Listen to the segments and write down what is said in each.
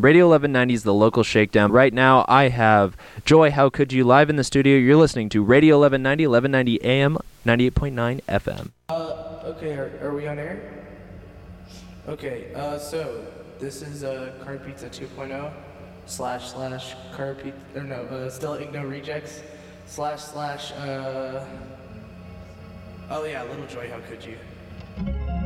Radio 1190 is the local shakedown. Right now, I have Joy How Could You live in the studio. You're listening to Radio 1190, 1190 AM, 98.9 FM. Uh, okay, are, are we on air? Okay, uh, so this is uh, Car Pizza 2.0 slash slash Car Pizza, or no, uh, still Igno Rejects slash slash, uh, oh yeah, Little Joy, how could you?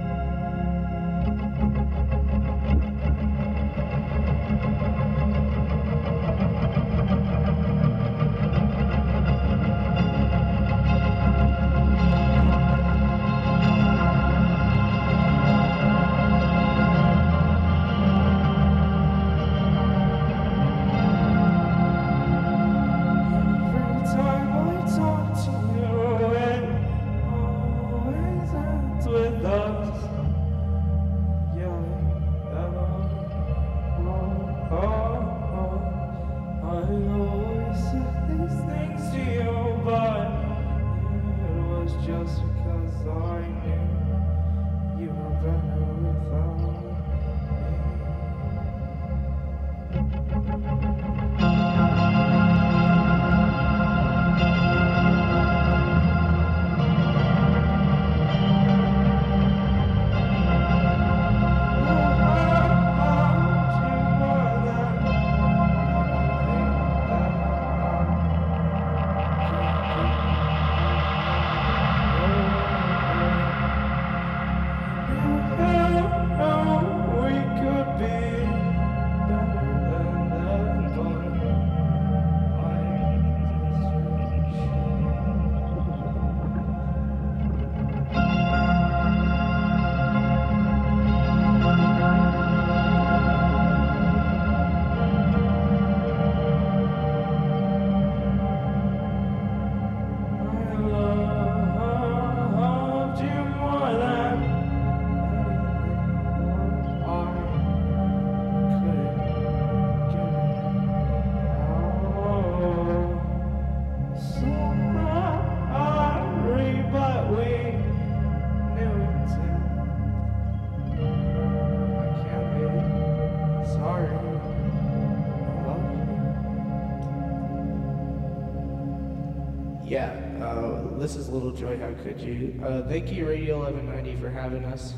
This is Little Joy. How could you? Uh, thank you, Radio 1190, for having us.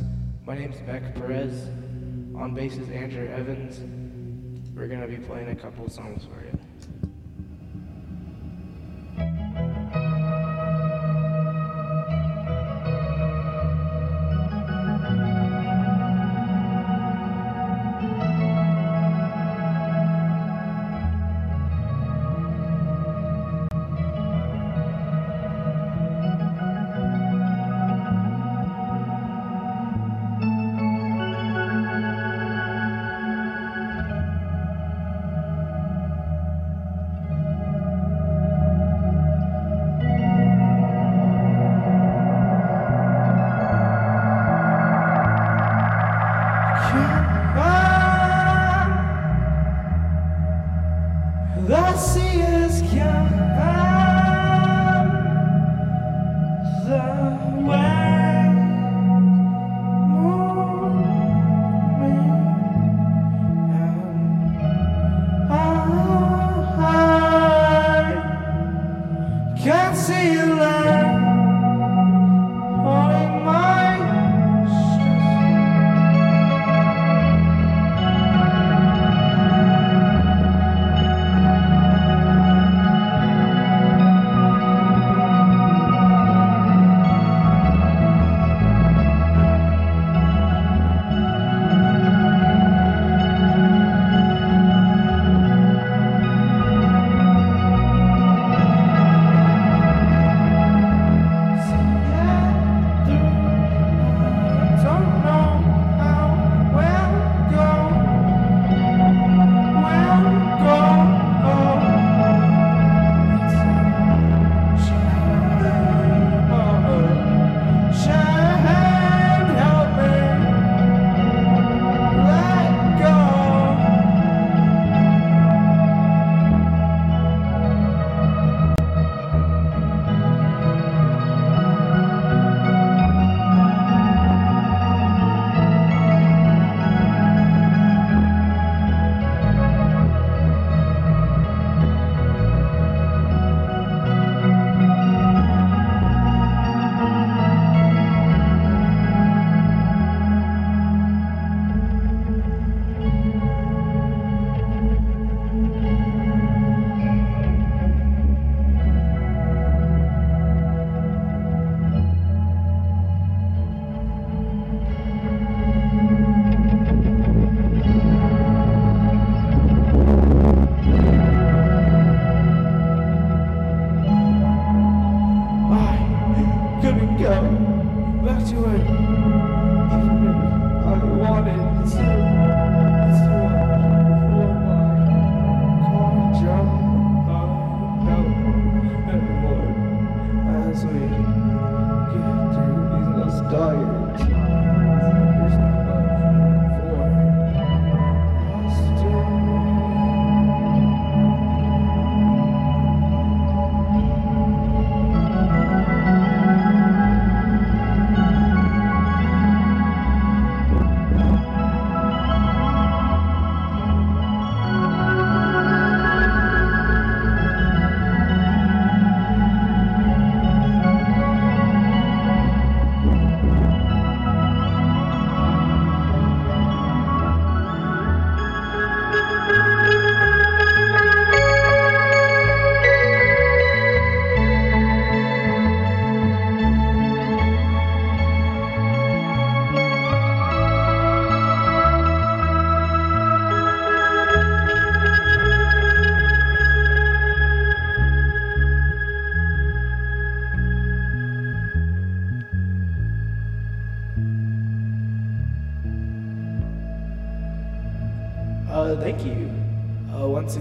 My name's Beck Perez. On bass is Andrew Evans. We're gonna be playing a couple songs for you. Sea is calm. The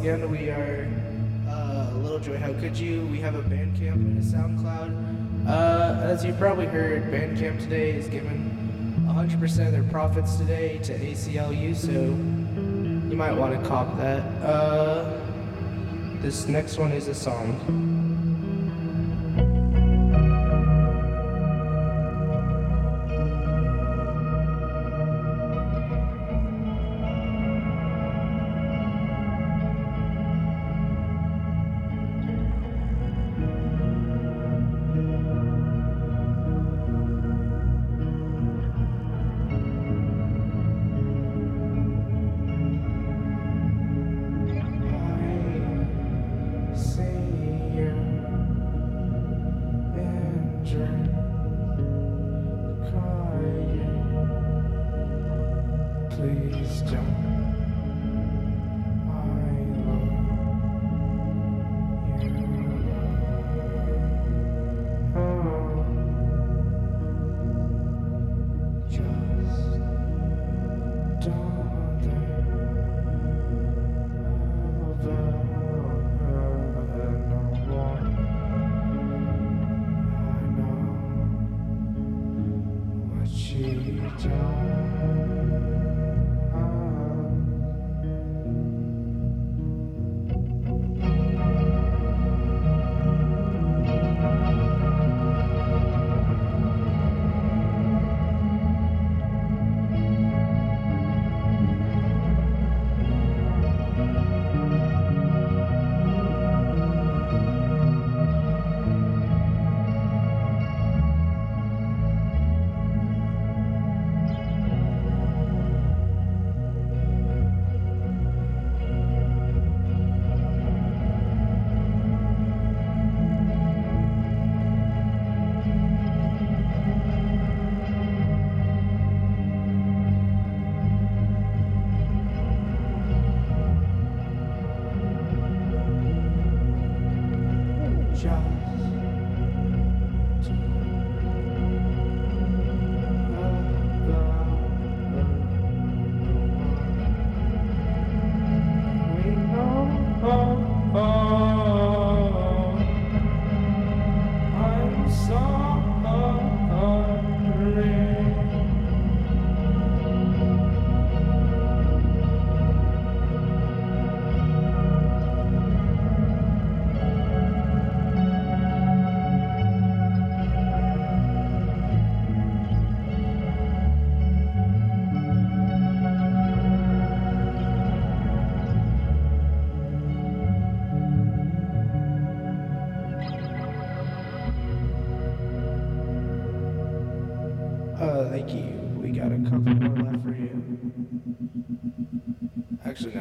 again, we are uh, Little Joy. How could you? We have a Bandcamp and a SoundCloud. Uh, as you probably heard, Bandcamp today is giving 100% of their profits today to ACLU, so you might want to cop that. Uh, this next one is a song. Please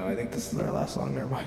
no, I think this is our last song. Never mind.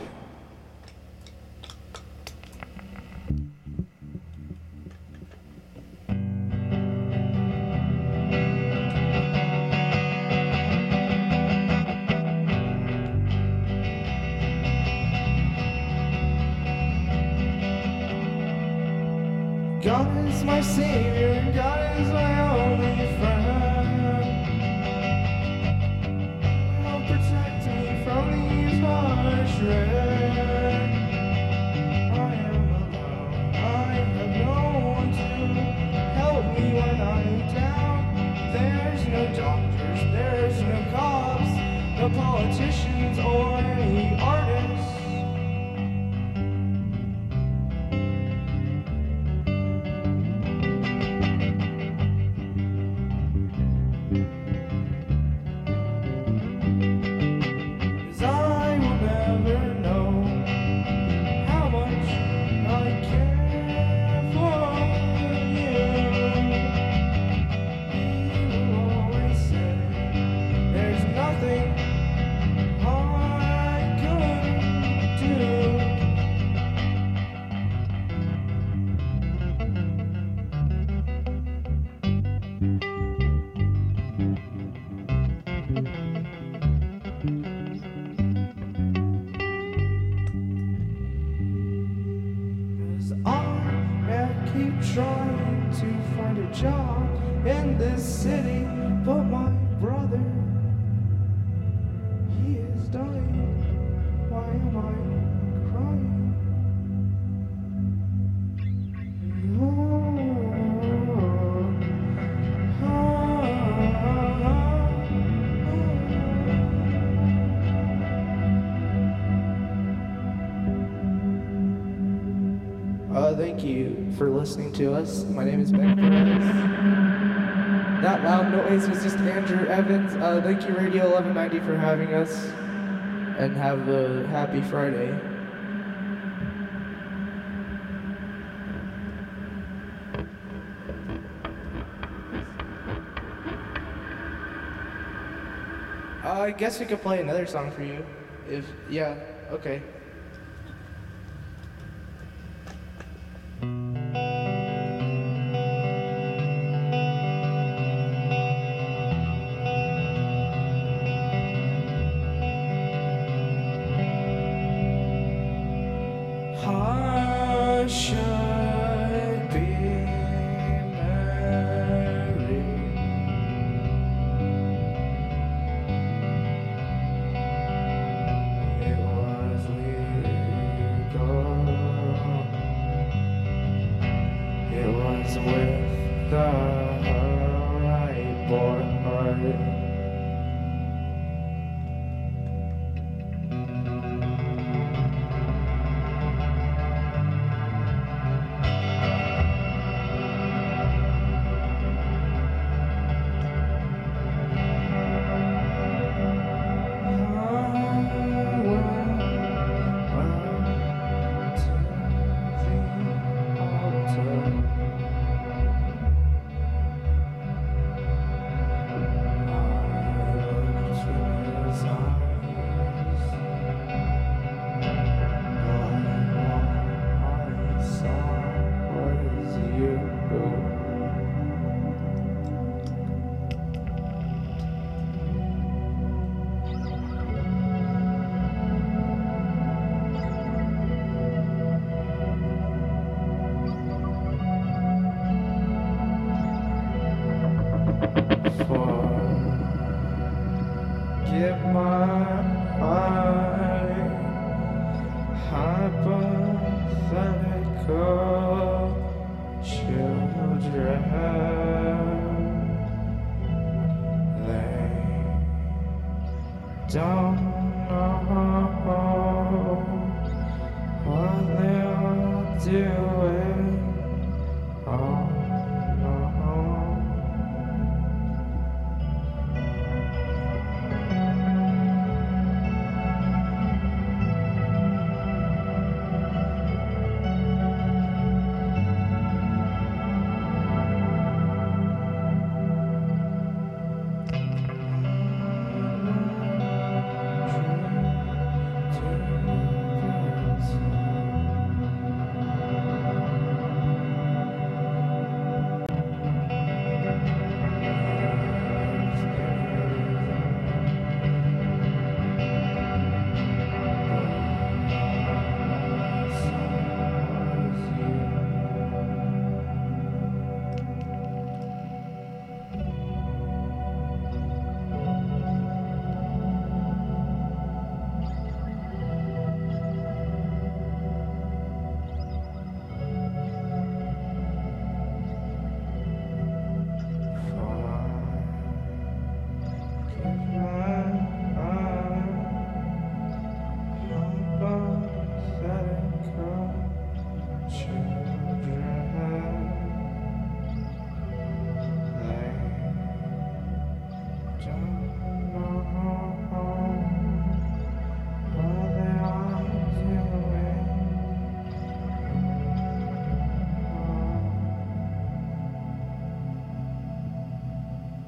To us. My name is Ben Perez. That loud noise was just Andrew Evans. Uh, thank you, Radio 1190, for having us. And have a happy Friday. Uh, I guess we could play another song for you. If, yeah, okay. The right boy.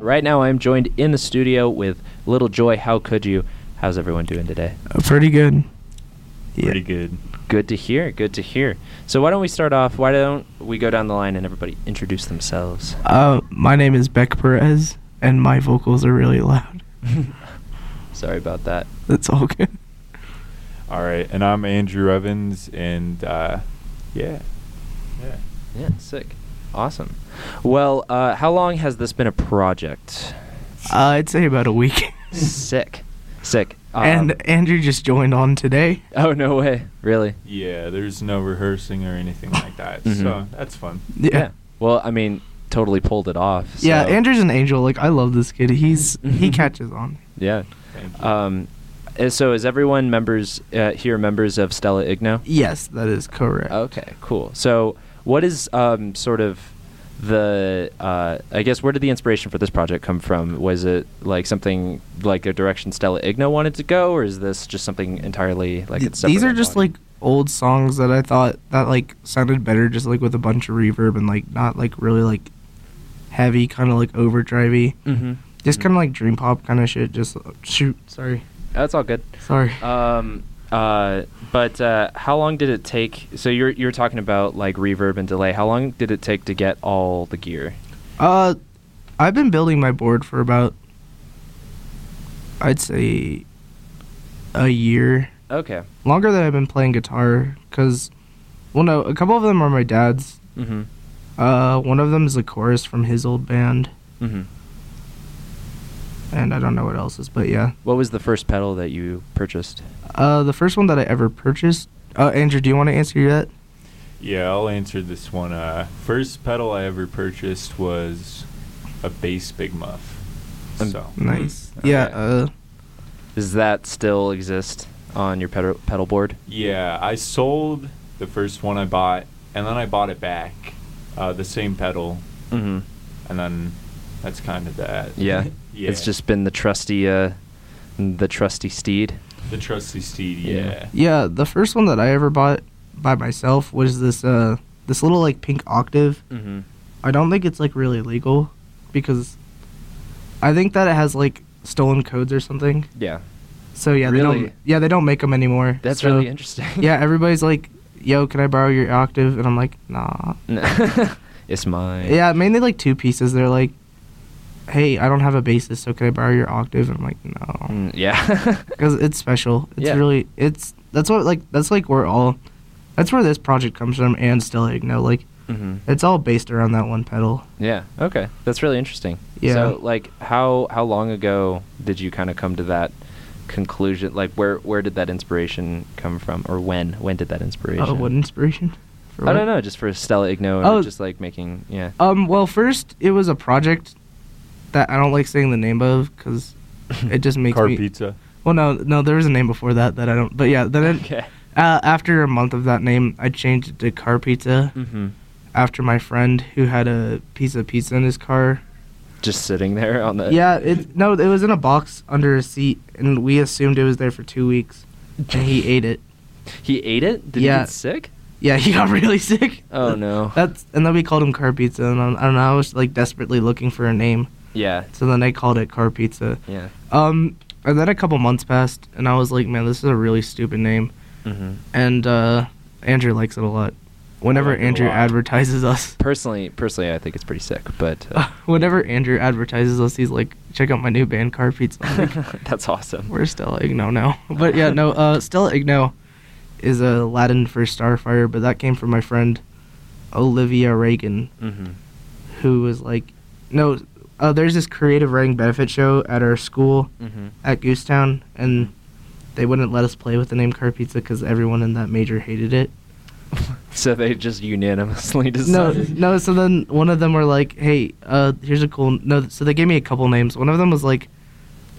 Right now, I'm joined in the studio with Little Joy. How could you? How's everyone doing today? Uh, pretty good. Pretty good. Good to hear. Good to hear. So why don't we start off? Why don't we go down the line and everybody introduce themselves? Uh, my name is Beck Perez, and my vocals are really loud. Sorry about that. That's all good. All right, and I'm Andrew Evans, and uh, yeah, yeah. Yeah, sick. Awesome. Well, uh, how long has this been a project? Uh, I'd say about a week. sick. Sick. Um, and Andrew just joined on today. oh no way! Really? Yeah, there's no rehearsing or anything like that, Mhm. so that's fun. Yeah. Well, I mean, totally pulled it off. Yeah, Andrew's an angel. Like I love this kid. He's he catches on. Yeah. Thank you. Um, So is everyone members uh, here members of Stella Igno? Yes, that is correct. Okay, cool. So, what is um, sort of the? Uh, I guess where did the inspiration for this project come from? Was it like something like a direction Stella Igno wanted to go, or is this just something entirely like Th- it's These are just like old songs that I thought that like sounded better just like with a bunch of reverb and like not like really like heavy kind of like overdrivey. Mm-hmm. Just Mhm. kind of like dream pop kind of shit. Just shoot, sorry, That's all good. sorry. Um, uh, but uh, how long did it take? So you're you're talking about like reverb and delay. How long did it take to get all the gear? Uh, I've been building my board for about, I'd say, a year. Okay. Longer than I've been playing guitar, cause, well, no, a couple of them are my dad's. Mm-hmm. Uh, one of them is a chorus from his old band, Mm-hmm. And I don't know what else is, but yeah. What was the first pedal that you purchased? Uh, the first one that I ever purchased. Uh, Andrew, do you want to answer yet? Yeah, I'll answer this one. Uh, first pedal I ever purchased was a bass Big Muff. So Nice. Okay. Yeah. Uh, Does that still exist on your pedal pedal board? yeah, I sold the first one I bought, and then I bought it back, uh, the same pedal, Mm-hmm. and then that's kind of that. Yeah. yeah. It's just been the trusty, uh, the trusty steed. the trusty steed. Yeah. Yeah. yeah. The first one that I ever bought by myself was this uh this little like pink octave. Mm-hmm. I don't think it's like really legal because I think that it has like stolen codes or something. Yeah. So yeah, they Really? don't. Yeah, they don't make them anymore. That's So, really interesting. yeah, everybody's like, "Yo, can I borrow your octave?" And I'm like, "Nah." it's mine. Yeah, mainly like two pieces. They're like, "Hey, I don't have a bassist, so can I borrow your octave?" And I'm like, "No," Mm, yeah. because it's special. It's Yeah. really it's that's what like that's like where all that's where this project comes from and Stella Igno. Like mm-hmm. it's all based around that one pedal. Yeah. Okay. That's really interesting. Yeah. So, like, how how long ago did you kind of come to that conclusion? Like, where where did that inspiration come from, or when when did that inspiration? Oh, what inspiration? I don't know. Just for Stella Igno, Oh. just like making yeah. Um. Well, first it was a project that I don't like saying the name of because it just makes Car me. pizza. Well, no, no, there was a name before that that I don't. But yeah, then it, okay. uh, after a month of that name, I changed it to Car Pizza Mm-hmm. after my friend who had a piece of pizza in his car. Just sitting there on the. Yeah, it no, it was in a box under a seat, and we assumed it was there for two weeks, and he ate it. He ate it. Did he get sick? Yeah, he got really sick. Oh no. That's and then we called him Car Pizza, and I, I don't know. I was like desperately looking for a name, yeah. so then I called it Car Pizza. Yeah. Um, and then a couple months passed, and I was like, man, this is a really stupid name. Mm-hmm. And uh, Andrew likes it a lot. Whenever like Andrew lot. advertises us, Personally, personally, I think it's pretty sick, but uh, whenever Andrew advertises us, he's like, check out my new band, Car Pizza. Like, that's awesome. We're Stella Igno now. But yeah, no, uh, Stella Igno is a Latin for Starfire, but that came from my friend Olivia Reagan, Mm-hmm. who was like, no, uh, there's this creative writing benefit show at our school Mm-hmm. at Goosetown, and they wouldn't let us play with the name Car Pizza because everyone in that major hated it. So they just unanimously decided. no. no. So then one of them were like, "Hey, uh, here's a cool." No, so they gave me a couple names. One of them was like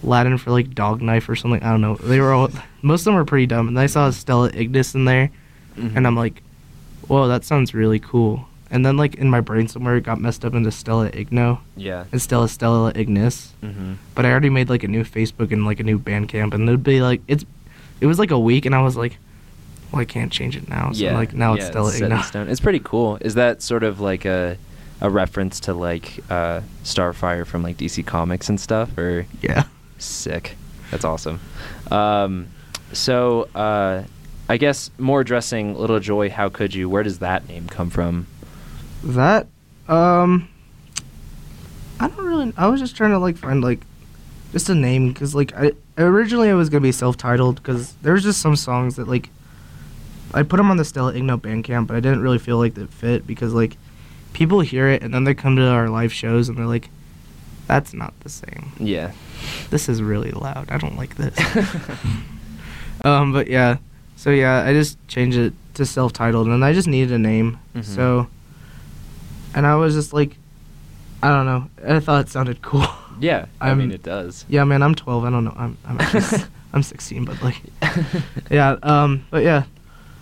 Latin for like dog knife or something. I don't know. They were all most of them were pretty dumb. And I saw Stella Ignis in there, Mhm. and I'm like, "Whoa, that sounds really cool." And then like in my brain somewhere it got messed up into Stella Igno yeah. instead of Stella Ignis. Mm-hmm. But I already made like a new Facebook and like a new Bandcamp, and it'd be like it's. It was like a week, and I was like, "Well, I can't change it now." So yeah. like now it's yeah, Stella set in Igno. stone. It's pretty cool. Is that sort of like a a reference to like uh, Starfire from like DC Comics and stuff, or Yeah. sick? That's awesome. Um, so uh, I guess more addressing Little Joy. How could you? Where does that name come from? That um I don't really I was just trying to like find like just a name cuz like I originally I was going to be self-titled cuz there's just some songs that like I put them on the Stella Igno Bandcamp but I didn't really feel like it fit because like people hear it and then they come to our live shows and they're like that's not the same. Yeah. This is really loud. I don't like this. um but yeah. So yeah, I just changed it to self-titled and I just needed a name. Mhm. So and I was just like, I don't know. I thought it sounded cool. Yeah. I I'm- mean, it does. yeah, man, I'm 12. I don't know. I'm, I'm actually, I'm 16, but like, yeah. Um, but yeah,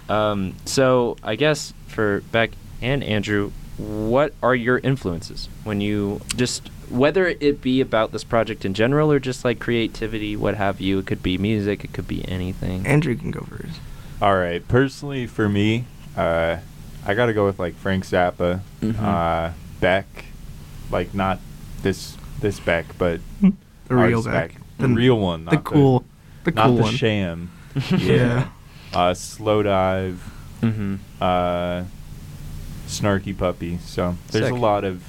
Um, so I guess for Beck and Andrew, what are your influences when you just whether it be about this project in general or just like creativity, what have you? It could be music, it could be anything. Andrew can go first. All right. Personally, for me, uh, I got to go with like Frank Zappa, Mhm. uh, Beck, like not this this Beck, but The real Beck, back. the, real one, not The cool. The, not cool the one. sham. Yeah. Uh, Slowdive, mm-hmm. uh, snarky puppy. So there's Sick. a lot of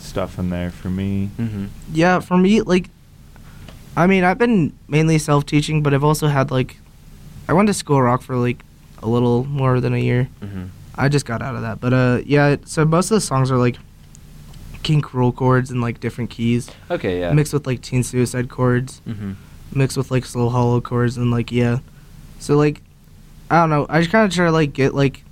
stuff in there for me. Mm-hmm. Yeah, for me, like, I mean, I've been mainly self-teaching, but I've also had like, I went to school rock for like a little more than a year. Mm-hmm. I just got out of that, but uh, yeah. So most of the songs are like King Krule chords and like different keys, Okay, yeah. mixed with like Teen Suicide chords, mm-hmm. mixed with like Slow Hollow chords, and like yeah. So like, I don't know. I just kind of try to like get like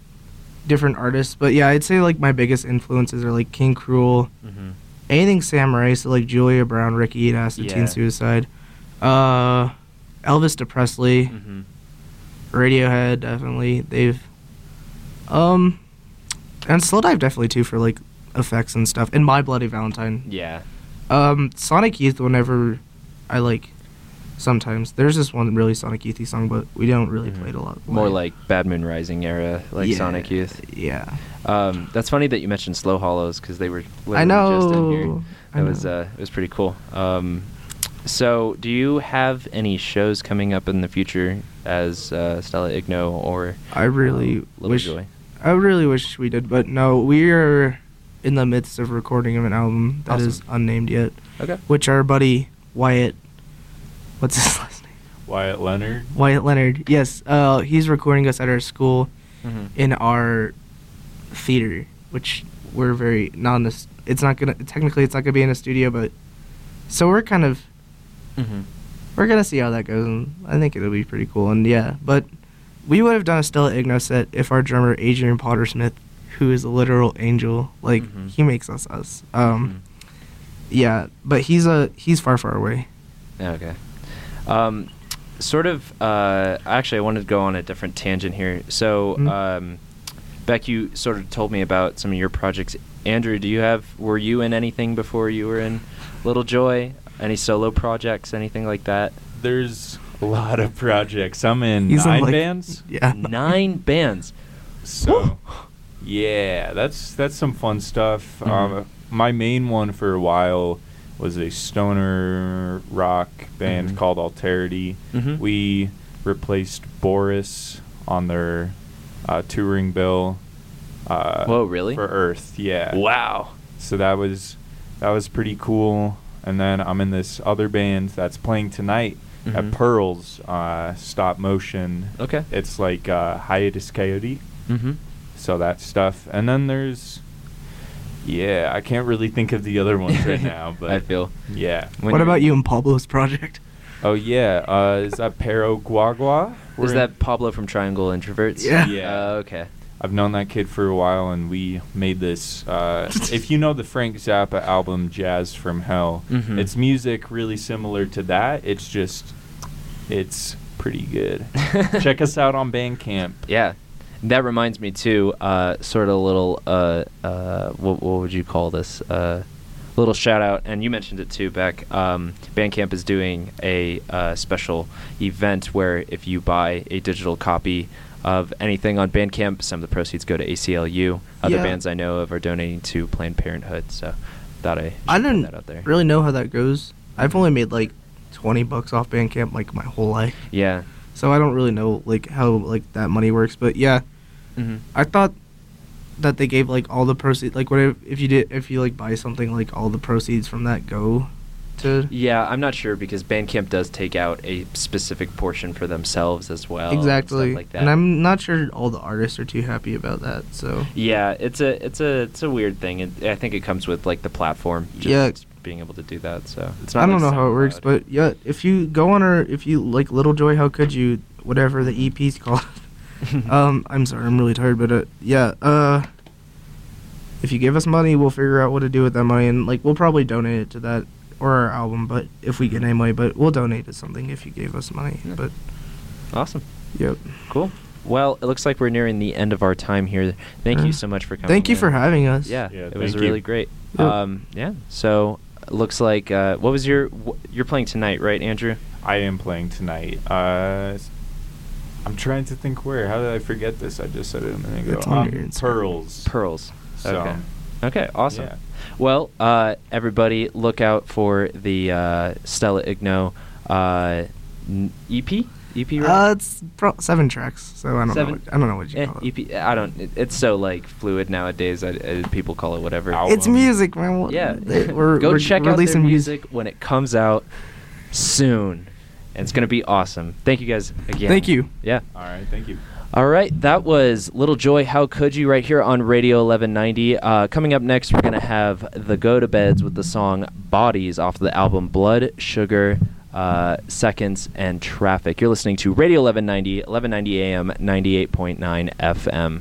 different artists, but yeah, I'd say like my biggest influences are like King Krule, Mm-hmm. anything samurai, so like Julia Brown, Ricky Acid, Yeah. Teen Suicide, uh, Elvis Depressedly, Mm-hmm. Radiohead, definitely. They've, um, and Slowdive definitely too for like effects and stuff. And My Bloody Valentine. Yeah. Um, Sonic Youth. Whenever I like, sometimes there's this one really Sonic Youthy song, but we don't really Mhm. play it a lot. More like Bad Moon Rising era, like Yeah, Sonic Youth. Yeah. Um, that's funny that you mentioned Slow Hollows because they were I literally just in here. know. I It was know. uh, it was pretty cool. Um, so, do you have any shows coming up in the future as uh, Stella Igno or I really um, Little wish. Joy? I really wish we did, but no, we are in the midst of recording of an album that is Awesome. unnamed yet, Okay. which our buddy Wyatt, what's his last name? Wyatt Leonard. Wyatt Leonard. Yes, uh, he's recording us at our school Mm-hmm. in our theater, which we're very not in this. It's not gonna technically it's not gonna be in a studio, but so we're kind of Mm-hmm. we're gonna see how that goes, and I think it'll be pretty cool. And yeah, but we would have done a Stella Igno set if our drummer Adrian Potter Smith, who is a literal angel, like Mhm. he makes us us. Um, yeah, but he's a he's far far away. Okay. Um, sort of. Uh, actually, I wanted to go on a different tangent here. So, Mhm. um, Beck, you sort of told me about some of your projects. Andrew, do you have? Were you in anything before you were in Little Joy? Any solo projects? Anything like that? There's a lot of projects. I'm in He's in, nine like- bands. Yeah, Nine bands. So, yeah, that's that's some fun stuff. Mhm. Um, my main one for a while was a stoner rock band Mhm. called Alterity. Mhm. We replaced Boris on their uh, touring bill. Uh, Whoa, really? For Earth, yeah. Wow. So that was that was pretty cool. And then I'm in this other band that's playing tonight Mhm. at Pearls, uh, stop motion. Okay. It's like uh, Hiatus Kaiyote Mm-hmm. so that stuff and then there's yeah i can't really think of the other ones right now but I feel. yeah When what about you and Pablo's project? oh yeah uh is that pero guagua Is that Pablo from Triangle Introverts? Yeah. Yeah. Uh, okay. I've known that kid for a while and we made this uh if you know the frank zappa album jazz from hell Mhm. it's music really similar to that it's just it's pretty good check us out on bandcamp Yeah. That reminds me too, uh, sort of a little, uh, uh, what, what would you call this? Uh, little shout out, and you mentioned it too, Beck. Um, Bandcamp is doing a uh, special event where if you buy a digital copy of anything on Bandcamp, some of the proceeds go to ACLU. Other Yeah. bands I know of are donating to Planned Parenthood, so thought I I put didn't that out there. really know how that goes. I've only made like twenty bucks off Bandcamp like my whole life, Yeah. so I don't really know like how like that money works. But yeah, Mm-hmm. I thought that they gave like all the proceeds like what if, if you did if you like buy something like all the proceeds from that go to Yeah, I'm not sure because Bandcamp does take out a specific portion for themselves as well. and exactly like that. and i'm not sure all the artists are too happy about that so Yeah, it's a it's a it's a weird thing. It, I think it comes with like the platform. Just Yeah. being able to do that. So it's not. i don't like know how it works but yeah if you go on or if you like little joy how could you whatever the ep's called um i'm sorry i'm really tired but uh, yeah uh if you give us money we'll figure out what to do with that money and like we'll probably donate it to that or our album, but if we get anyway, but we'll donate to something if you gave us money. Yeah. But Awesome. yep. Cool. Well, it looks like we're nearing the end of our time here. Thank you so much for coming. Thank you in. for having us. Yeah, Yeah, it was you. really great. Yep. Um, yeah. So looks like uh, what was your wh- you're playing tonight, right, Andrew? I am playing tonight. Uh, I'm trying to think where. How did I forget this? I just said it a minute ago. It's on Um, your Pearls. Pearls. So, Okay. Okay. Awesome. yeah. Well, uh, everybody, look out for the uh, Stella Igno uh, n- EP. EP. Right? Uh, it's pro- seven tracks, so I don't Seven? know. What, I don't know what you Eh, call it. EP. I don't. It, it's so like fluid nowadays. I, I, people call it whatever. Al- It's music, man. What- Yeah. they- we're, Go we're check out their releasing music when it comes out soon. And it's going to be awesome. Thank you guys again. Thank you. Yeah. All right. Thank you. All right, that was Little Joy. How could you? Right here on Radio 1190. Uh, coming up next, we're gonna have the Gotobeds with the song "Bodies" off the album Blood, Sugar, uh, Seconds, and Traffic. You're listening to Radio 1190, 1190 AM, 98.9 FM.